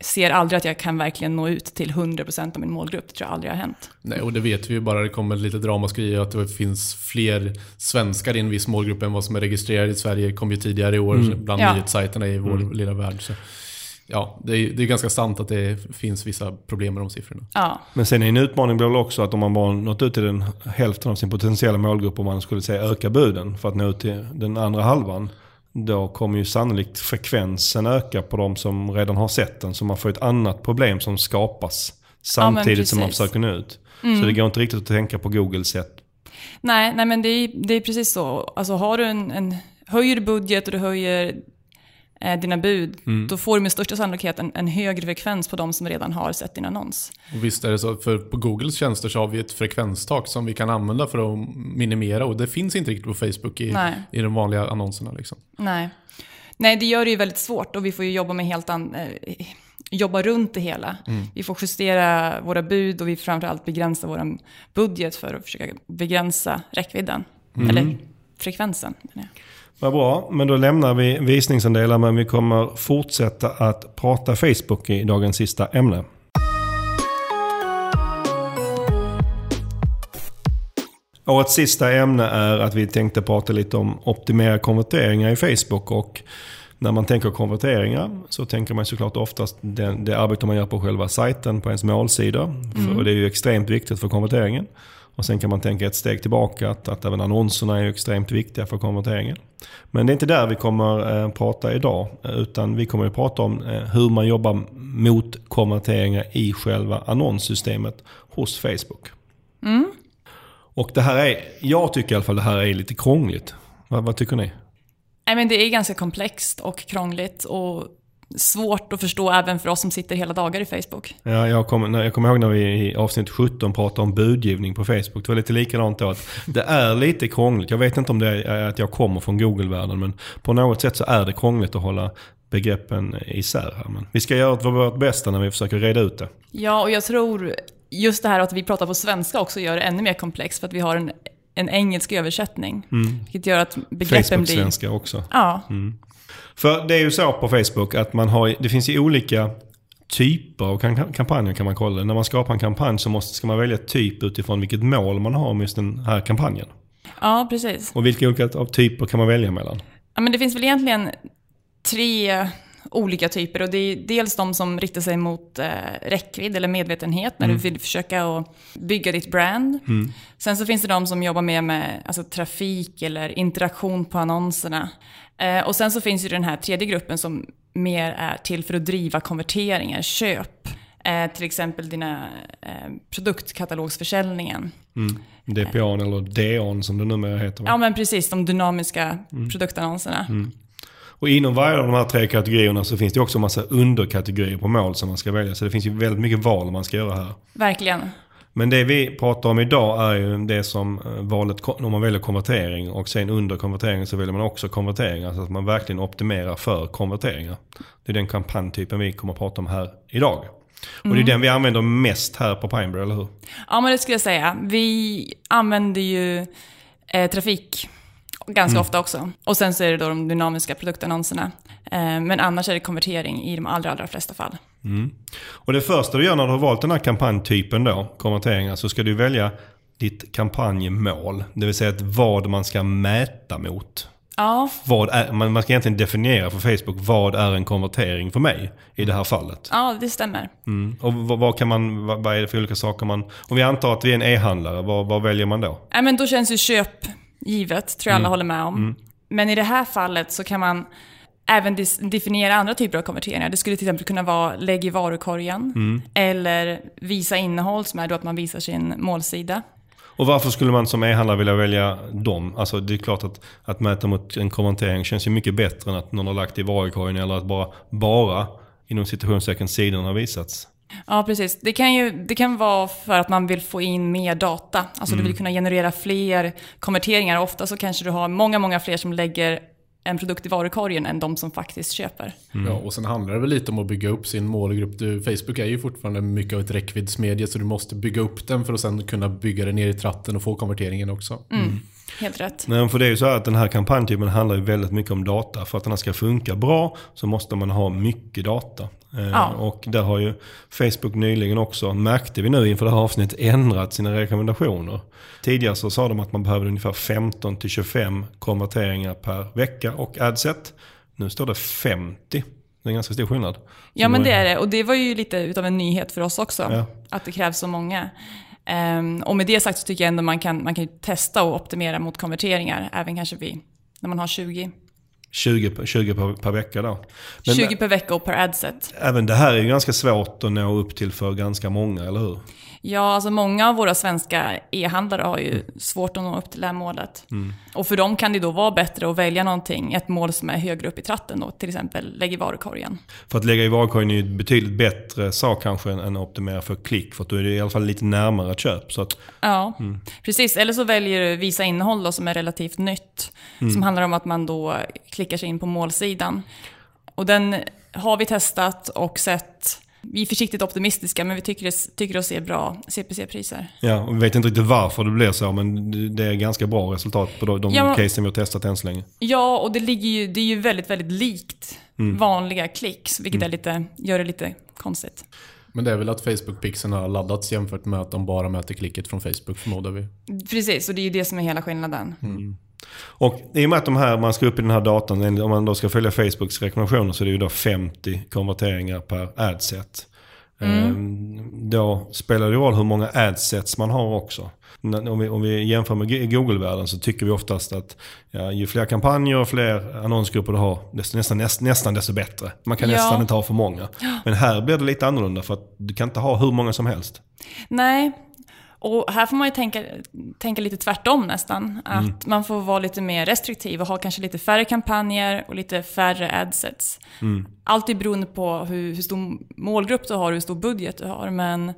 ser aldrig att jag kan verkligen nå ut till 100% av min målgrupp. Det tror jag aldrig har hänt. Nej, och det vet vi ju bara det kommer lite dramaskri att det finns fler svenskar i en viss målgrupp än vad som är registrerade i Sverige. kom ju tidigare i år bland Ja. nyhetssajterna i vår lilla värld. Så, ja, det är, det är ganska sant att det finns vissa problem med de siffrorna. Ja, Men sen är en utmaning blir väl också att om man bara nått ut till den hälften av sin potentiella målgrupp och man skulle säga öka buden för att nå ut till den andra halvan. Då kommer ju sannolikt frekvensen öka på de som redan har sett den. Så man får ett annat problem som skapas samtidigt som man. Mm. försöker nå ut. Så det går inte riktigt att tänka på Googles sätt. nej, nej men det är, det är precis så. Alltså har du en, en höjer du budget och du höjer eh, dina bud, då får du med största sannolikhet en, en högre frekvens på de som redan har sett din annons. Och visst är det så, för på Googles tjänster så har vi ett frekvenstak som vi kan använda för att minimera och det finns inte riktigt på Facebook i, Nej. i de vanliga annonserna. Liksom. Nej. Nej, det gör det ju väldigt svårt och vi får ju jobba med helt an, eh, jobba runt det hela. Vi får justera våra bud och vi framförallt begränsa vår budget för att försöka begränsa räckvidden. Eller frekvensen. menar jag. Vad bra, men då lämnar vi visningsandelar men vi kommer fortsätta att prata Facebook i dagens sista ämne. Årets sista ämne är att vi tänkte prata lite om optimera konverteringar i Facebook. Och när man tänker konverteringar så tänker man såklart oftast det, det arbete man gör på själva sajten, på ens målsida. För, och det är ju extremt viktigt för konverteringen. Och sen kan man tänka ett steg tillbaka att, att även annonserna är extremt viktiga för konverteringen. Men det är inte där vi kommer eh, prata idag. eh, Utan vi kommer att prata om eh, hur man jobbar mot konverteringar i själva annonssystemet hos Facebook. Och det här är, jag tycker i alla fall det här är lite krångligt. Vad, vad tycker ni? Nej, men det är ganska komplext och krångligt och svårt att förstå även för oss som sitter hela dagar i Facebook. Ja, jag, kommer, jag kommer ihåg när vi i avsnitt 17 pratade om budgivning på Facebook. Det var lite likadant då. Att det är lite krångligt. Jag vet inte om det är att jag kommer från Google-världen. Men på något sätt så är det krångligt att hålla begreppen isär här. Men vi ska göra vårt bästa när vi försöker reda ut det. Ja, och jag tror just det här att vi pratar på svenska också gör det ännu mer komplext för att vi har en en engelsk översättning. Vilket gör att begreppen blir... Facebook-svenska också. Ja, För det är ju så på Facebook att man har, det finns ju olika typer av kam- kampanjer kan man kolla. När man skapar en kampanj så måste, ska man välja typ utifrån vilket mål man har med just den här kampanjen. ja precis. Och vilka olika av typer kan man välja mellan? Ja, men det finns väl egentligen tre olika typer. Och det är dels de som riktar sig mot eh, räckvidd eller medvetenhet när du vill försöka att bygga ditt brand. Sen så finns det de som jobbar mer med alltså, trafik eller interaktion på annonserna. Eh, och sen så finns ju den här tredje gruppen som mer är till för att driva konverteringar, köp. Eh, till exempel dina eh, produktkatalogsförsäljningen. DPA eller DAN som det numera heter. va? Ja men precis, de dynamiska produktannonserna. Och inom varje av de här tre kategorierna så finns det också en massa underkategorier på mål som man ska välja. Så det finns ju väldigt mycket val man ska göra här. Verkligen. Men det vi pratar om idag är ju det som eh, valet, om man väljer konvertering och sen under konverteringen så väljer man också konvertering. Alltså att man verkligen optimerar för konverteringar. Det är den kampanjtypen vi kommer att prata om här idag. Och det är den vi använder mest här på Pineberry, eller hur? Ja, men det skulle jag säga. Vi använder ju eh, trafik ganska ofta också. Och sen så är det då de dynamiska produktannonserna. Eh, men annars är det konvertering i de allra, allra flesta fall. Och det första du gör när du har valt den här kampanjtypen då, konverteringar, så ska du välja ditt kampanjmål. Det vill säga att vad man ska mäta mot. Ja, Vad är, man, man ska egentligen definiera för Facebook, vad är en konvertering för mig i det här fallet? ja det stämmer. Mm. Och vad, vad, kan man, vad, vad är det för olika saker man... Om vi antar att vi är en e-handlare, vad, vad väljer man då? Ja, men då känns ju köp givet, tror jag alla håller med om. Men i det här fallet så kan man även definiera andra typer av konverteringar. Det skulle till exempel kunna vara lägg i varukorgen. Eller visa innehåll som är då att man visar sin målsida. Och varför skulle man som e-handlare vilja välja dem? Alltså det är klart att, att mäta mot en konvertering känns ju mycket bättre än att någon har lagt i varukorgen eller att bara, bara inom citationstecken sidan har visats. Ja, precis. Det kan ju det kan vara för att man vill få in mer data. Alltså du vill kunna generera fler konverteringar. Ofta så kanske du har många, många fler som lägger en produkt i varukorgen än de som faktiskt köper. Ja, och sen handlar det väl lite om att bygga upp sin målgrupp. Du, Facebook är ju fortfarande mycket av ett räckviddsmedie så du måste bygga upp den för att sen kunna bygga den ner i tratten och få konverteringen också. Helt rätt. Nej, för det är ju så att den här kampanjtypen handlar ju väldigt mycket om data. För att den här ska funka bra så måste man ha mycket data. Eh, Ja. Och där har ju Facebook nyligen också, märkte vi nu inför det här avsnittet, ändrat sina rekommendationer. Tidigare så sa de att man behövde ungefär 15 till 25 konverteringar per vecka och adset. Nu står det 50. Det är en ganska stor skillnad. Ja, men det är det. Och det var ju lite utav en nyhet för oss också. Ja. Att det krävs så många. Ehm, och med det sagt så tycker jag ändå man kan, man kan testa och optimera mot konverteringar. Även kanske vid, när man har 20. 20, per- 20 per, per vecka då. Men 20 per vecka och per adset. även det här är ju ganska svårt att nå upp till för ganska många, eller hur? Ja, alltså många av våra svenska e-handlare har ju svårt att nå upp till det här målet. Och för dem kan det då vara bättre att välja någonting, ett mål som är högre upp i tratten då, till exempel lägg i varukorgen. För att lägga i varukorgen är ju ett betydligt bättre sak kanske än att optimera för klick. För då är det i alla fall lite närmare ett köp. Så att, Ja, precis. Eller så väljer du visa innehåll då, som är relativt nytt. Som handlar om att man då klickar sig in på målsidan. Och den har vi testat och sett. Vi är försiktigt optimistiska, men vi tycker, det, tycker oss se bra CPC-priser. ja, och vi vet inte riktigt varför det blir så, men det- är ganska bra resultat på de, Ja, casen vi har testat än så länge. Ja, och det, ligger ju, det är ju väldigt, väldigt likt vanliga klicks, vilket är lite, gör det lite konstigt. Men det är väl att Facebook-pixeln har laddats jämfört med att de bara mäter klicket från Facebook förmodar vi. Precis, och det är ju det som är hela skillnaden. Och i och med att de här, man ska upp i den här datan, om man då ska följa Facebooks rekommendationer så är det ju då 50 konverteringar per adset. Ehm, Då spelar det roll hur många adsets man har också. Om vi, om vi jämför med Google-världen så tycker vi oftast att ja, ju fler kampanjer och fler annonsgrupper du har, desto, nästan, näst, nästan desto bättre. Man kan Ja. nästan inte ha för många. Men här blir det lite annorlunda för att du kan inte ha hur många som helst. Nej, och här får man ju tänka, tänka lite tvärtom nästan. Att man får vara lite mer restriktiv och ha kanske lite färre kampanjer och lite färre adsets. Allt är beroende på hur, hur stor målgrupp du har och hur stor budget du har. Men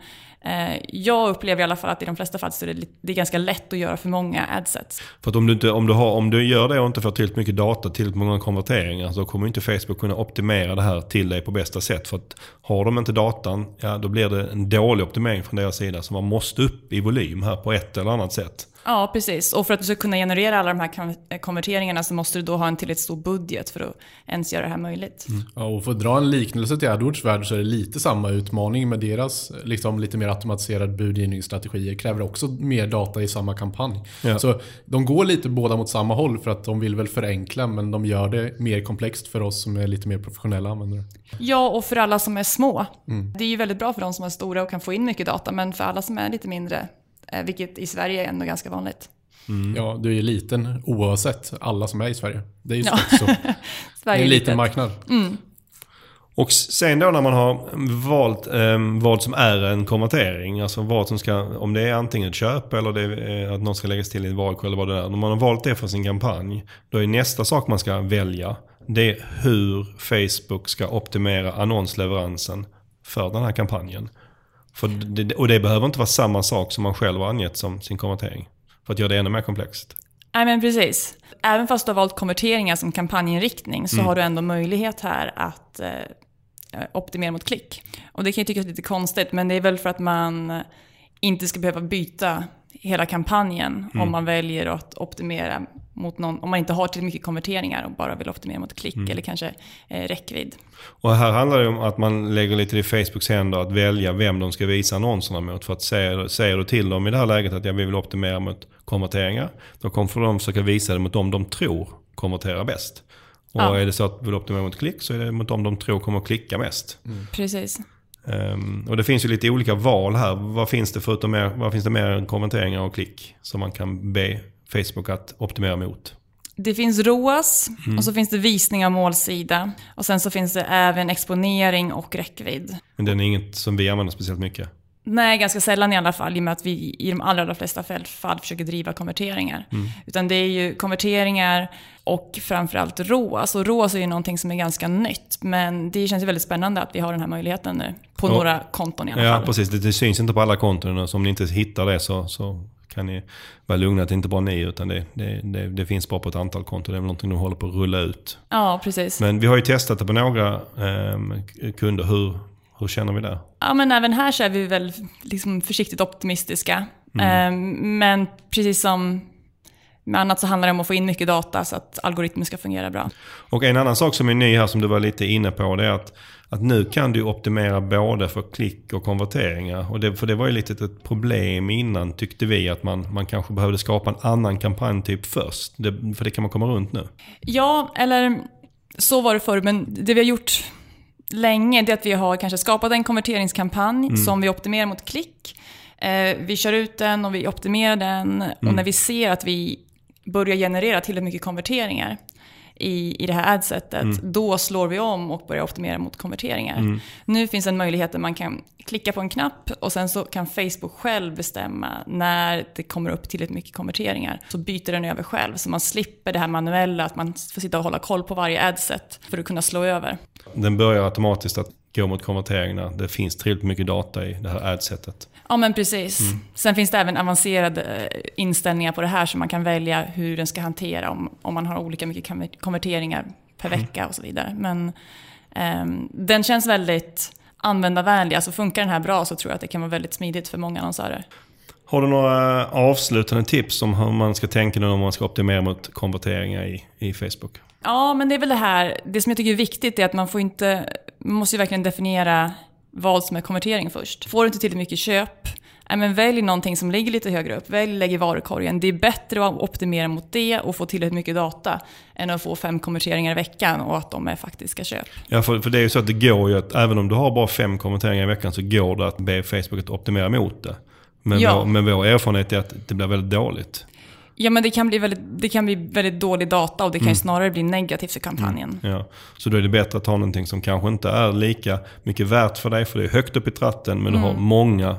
Eh, jag upplever i alla fall att i de flesta fall så är det, det är ganska lätt att göra för många adsets. För att om du, inte, om, du har, om du gör det och inte får tillräckligt mycket data, tillräckligt många konverteringar, så kommer inte Facebook kunna optimera det här till dig på bästa sätt. För att har de inte datan, ja då blir det en dålig optimering från deras sida. Så man måste upp i volym här på ett eller annat sätt. Ja, precis. Och för att du ska kunna generera alla de här kon- konverteringarna så måste du då ha en tillräckligt stor budget för att ens göra det här möjligt. Ja, och för att dra en liknelse till AdWords värld så är det lite samma utmaning med deras liksom, lite mer automatiserade budgivningsstrategier. Kräver också mer data i samma kampanj. Ja. Så de går lite båda mot samma håll för att de vill väl förenkla men de gör det mer komplext för oss som är lite mer professionella användare. Ja, och för alla som är små. Det är ju väldigt bra för de som är stora och kan få in mycket data, men för alla som är lite mindre, eh, vilket i Sverige är ändå ganska vanligt. Ja, du är ju liten oavsett alla som är i Sverige. Det är ju Ja. så. <laughs> Det Sverige är en liten litet. marknad. Och sen då när man har valt eh, vad som är en konvertering, alltså vad som ska, om det är antingen ett köp eller det är att någon ska läggas till i ett varukorg eller vad det är. När man har valt det för sin kampanj, då är nästa sak man ska välja, det är hur Facebook ska optimera annonsleveransen för den här kampanjen. För det, och det behöver inte vara samma sak som man själv har angett som sin konvertering. För att göra det ännu mer komplext. Nej men precis. Även fast du har valt konverteringar som kampanjinriktning så har du ändå möjlighet här att eh, optimera mot klick. Och det kan ju tyckas lite konstigt men det är väl för att man inte ska behöva byta hela kampanjen om man väljer att optimera mot någon, om man inte har till mycket konverteringar och bara vill optimera mot klick eller kanske eh, räckvidd. Och här handlar det om att man lägger lite i Facebooks händer att välja vem de ska visa annonserna mot. För att säger, säger du till dem i det här läget att jag vill optimera mot konverteringar. Då kommer de försöka visa det mot dem de tror konverterar bäst. Och Ja. är det så att du vill optimera mot klick så är det mot dem de tror kommer att klicka mest. Precis. Ehm, och det finns ju lite olika val här. Vad finns det förutom mer, vad finns det mer än konverteringar och klick som man kan be Facebook att optimera mot? Det finns ROAS och så finns det visning av målsida. Och sen så finns det även exponering och räckvidd. Men den är inget som vi använder speciellt mycket. Nej, ganska sällan i alla fall, i och med att vi i de allra, allra flesta fall, fall försöker driva konverteringar. Utan det är ju konverteringar och framförallt ROAS. Och ROAS är ju någonting som är ganska nytt, men det känns ju väldigt spännande att vi har den här möjligheten nu. På Ja. några konton i alla Ja, fall. precis. Det, det syns inte på alla konton. Så om ni inte hittar det så, så kan ni vara lugna att det inte bara är ni, utan det, det, det, det finns bara på ett antal konton. Det är väl någonting de håller på att rulla ut. Ja, precis. Men vi har ju testat det på några ehm, kunder. Hur, hur känner vi det? Ja, men även här så är vi väl liksom försiktigt optimistiska. Ehm, Men precis som med annat så handlar det om att få in mycket data så att algoritmen ska fungera bra. Och en annan sak som är ny här som du var lite inne på det är att, att nu kan du optimera både för klick och konverteringar. Och det, för det var ju lite ett problem innan tyckte vi att man, man kanske behövde skapa en annan kampanjtyp först. Det, för det kan man komma runt nu. Ja, eller så var det förr, men det vi har gjort länge det är att vi har kanske skapat en konverteringskampanj som vi optimerar mot klick. Eh, vi kör ut den och vi optimerar den och när vi ser att vi börjar generera tillräckligt mycket konverteringar i, i det här adsetet, då slår vi om och börjar optimera mot konverteringar. Nu finns en möjlighet där man kan klicka på en knapp och sen så kan Facebook själv bestämma när det kommer upp tillräckligt mycket konverteringar. Så byter den över själv, så man slipper det här manuella, att man får sitta och hålla koll på varje adset för att kunna slå över. Den börjar automatiskt att gå mot konverteringarna. Det finns tillräckligt mycket data i det här adsetet. Ja men precis. Sen finns det även avancerade eh, inställningar på det här så man kan välja hur den ska hantera om, om man har olika mycket konver- konverteringar per vecka och så vidare. Men ehm, den känns väldigt användarvänlig. Alltså funkar den här bra så tror jag att det kan vara väldigt smidigt för många annonsörer. Har du några avslutande tips om hur man ska tänka om man ska optimera mot konverteringar i, i Facebook? Ja, men det är väl det här. Det som jag tycker är viktigt är att man får inte... Man måste ju verkligen definiera vad som är konvertering först. Får du inte tillräckligt mycket köp, men välj någonting som ligger lite högre upp. Välj lägg i varukorgen. Det är bättre att optimera mot det och få tillräckligt mycket data än att få fem konverteringar i veckan och att de är faktiska köp. Ja, för, för det är ju så att det går ju att även om du har bara fem konverteringar i veckan så går det att be Facebook att optimera mot det. Men, Ja. vår, men vår erfarenhet är att det blir väldigt dåligt. Ja, men det kan bli väldigt, det kan bli väldigt dålig data och det kan ju snarare bli negativt för kampanjen. Ja. Så då är det bättre att ha någonting som kanske inte är lika mycket värt för dig, för det är högt upp i tratten, men du har många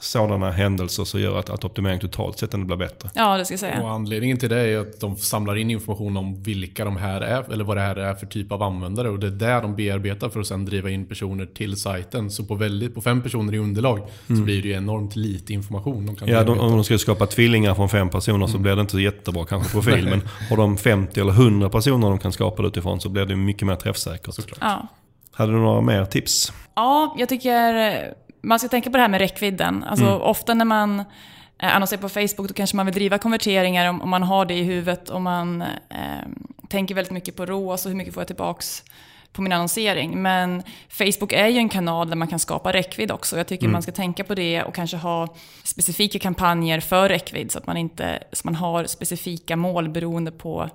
sådana händelser som gör att, att optimering totalt sett ändå blir bättre. Ja, det ska jag säga. Och anledningen till det är att de samlar in information om vilka de här är, eller vad det här är för typ av användare. Och det är där de bearbetar för att sedan driva in personer till sajten. Så på, väldigt, på fem personer i underlag så blir det ju enormt lite information de kan Ja, de, om de ska skapa tvillingar från fem personer så blir det inte så jättebra kanske profil. men har de 50 eller 100 personer de kan skapa det utifrån så blir det mycket mer träffsäkert. Ja. Hade du några mer tips? Ja, jag tycker man ska tänka på det här med räckvidden. Alltså ofta när man eh, annonsera på Facebook, då kanske man vill driva konverteringar om, om man har det i huvudet. Om man eh, tänker väldigt mycket på ROAS och hur mycket får jag tillbaks på min annonsering. Men Facebook är ju en kanal där man kan skapa räckvidd också. Jag tycker mm. man ska tänka på det och kanske ha specifika kampanjer för räckvidd så att man, inte, så man har specifika mål beroende på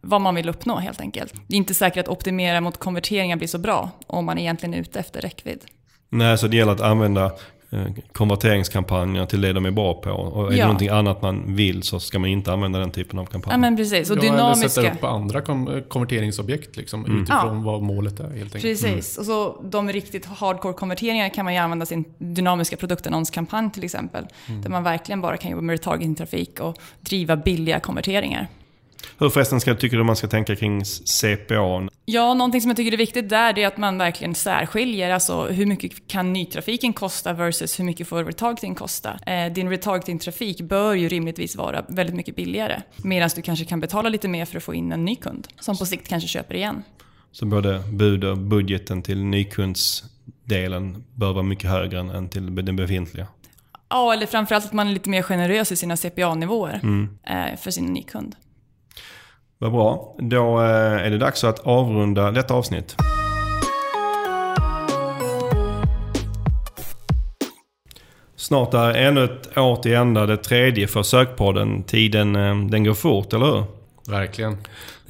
vad man vill uppnå helt enkelt. Det är inte säkert att optimera mot konverteringar blir så bra om man egentligen är ute efter räckvidd. Nej, så det gäller att använda Eh, konverteringskampanjer till det de är bra på. Och är ja. det någonting annat man vill så ska man inte använda den typen av kampanjer. Ja men precis. Och ja, dynamiska... Eller sätta upp andra konverteringsobjekt liksom, mm. utifrån ja. vad målet är helt enkelt. Precis. Mm. Och så de riktigt hardcore konverteringarna kan man ju använda sin dynamiska produktannonskampanj till exempel. Mm. Där man verkligen bara kan jobba med retargeting-trafik och driva billiga konverteringar. Hur förresten ska, tycker du man ska tänka kring CPA? Ja, någonting som jag tycker är viktigt där är att man verkligen särskiljer. Alltså hur mycket kan nytrafiken kosta versus hur mycket får retargeting kosta? Eh, din retargeting-trafik bör ju rimligtvis vara väldigt mycket billigare. Medan du kanske kan betala lite mer för att få in en ny kund. Som på sikt kanske köper igen. Så både bud och budgeten till nykundsdelen bör vara mycket högre än till den befintliga? Ja, eller framförallt att man är lite mer generös i sina CPA-nivåer mm. Eh, för sin nykund. Vad bra. Då eh, är det dags att avrunda detta avsnitt. Snart är ännu ett år till ända, det tredje för Sökpodden. Tiden eh, den går fort, eller hur? Verkligen.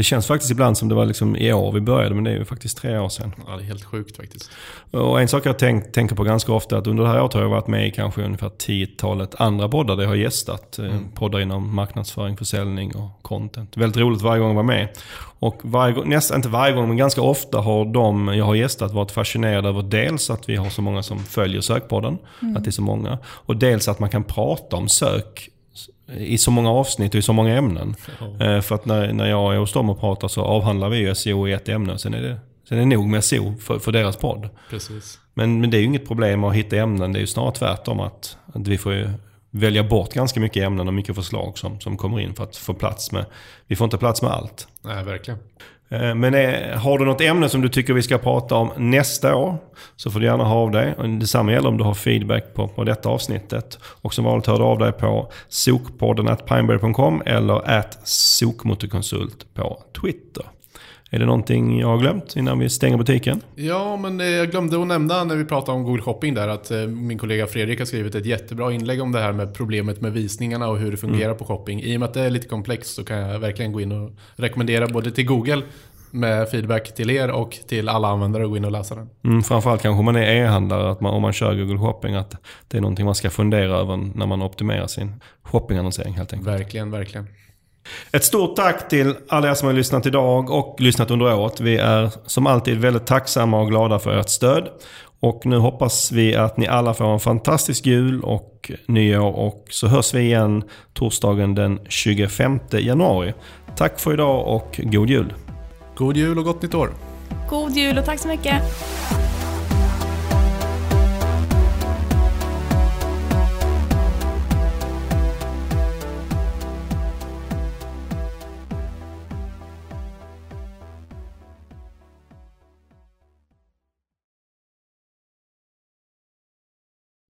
Det känns faktiskt ibland som det var liksom i år vi började, men det är ju faktiskt tre år sedan. Ja, det är helt sjukt faktiskt. Och en sak jag tänk, tänker på ganska ofta, att under det här året har jag varit med i kanske ungefär tiotalet andra poddar där jag har gästat. Eh, mm. Poddar inom marknadsföring, försäljning och content. Väldigt roligt varje gång jag var med. Och varje, nästan, inte varje gång, men ganska ofta har de jag har gästat varit fascinerade över dels att vi har så många som följer sökpodden, mm. att det är så många. Och dels att man kan prata om sök i så många avsnitt och i så många ämnen. Ja. För att när, när jag är hos dem och pratar så avhandlar vi ju SEO i ett ämne. Sen är det, sen är det nog med SEO för, för deras podd. Precis. Men, men det är ju inget problem att hitta ämnen. Det är ju snarare tvärtom att, att vi får välja bort ganska mycket ämnen och mycket förslag som, som kommer in för att få plats med. Vi får inte plats med allt. Nej, verkligen. Eh, men är, har du något ämne som du tycker vi ska prata om nästa år så får du gärna ha av dig. Detsamma gäller om du har feedback på, på detta avsnittet. Och som vanligt hör du av dig på sokpodden pineberry.com eller at sokmotorkonsult på Twitter. Är det någonting jag har glömt innan vi stänger butiken? Ja, men eh, jag glömde att nämna när vi pratade om Google Shopping där att eh, min kollega Fredrik har skrivit ett jättebra inlägg om det här med problemet med visningarna och hur det fungerar mm. på shopping. I och med att det är lite komplext så kan jag verkligen gå in och rekommendera både till Google med feedback till er och till alla användare att gå in och läsa den. Mm, framförallt kanske man är e-handlare, att man, om man kör Google Shopping, att det är någonting man ska fundera över när man optimerar sin shoppingannonsering helt enkelt. Verkligen, verkligen. Ett stort tack till alla er som har lyssnat idag och lyssnat under året. Vi är som alltid väldigt tacksamma och glada för ert stöd. Och nu hoppas vi att ni alla får en fantastisk jul och nyår och så hörs vi igen torsdagen den 25 januari. Tack för idag och god jul! God jul och gott nytt år! God jul och tack så mycket!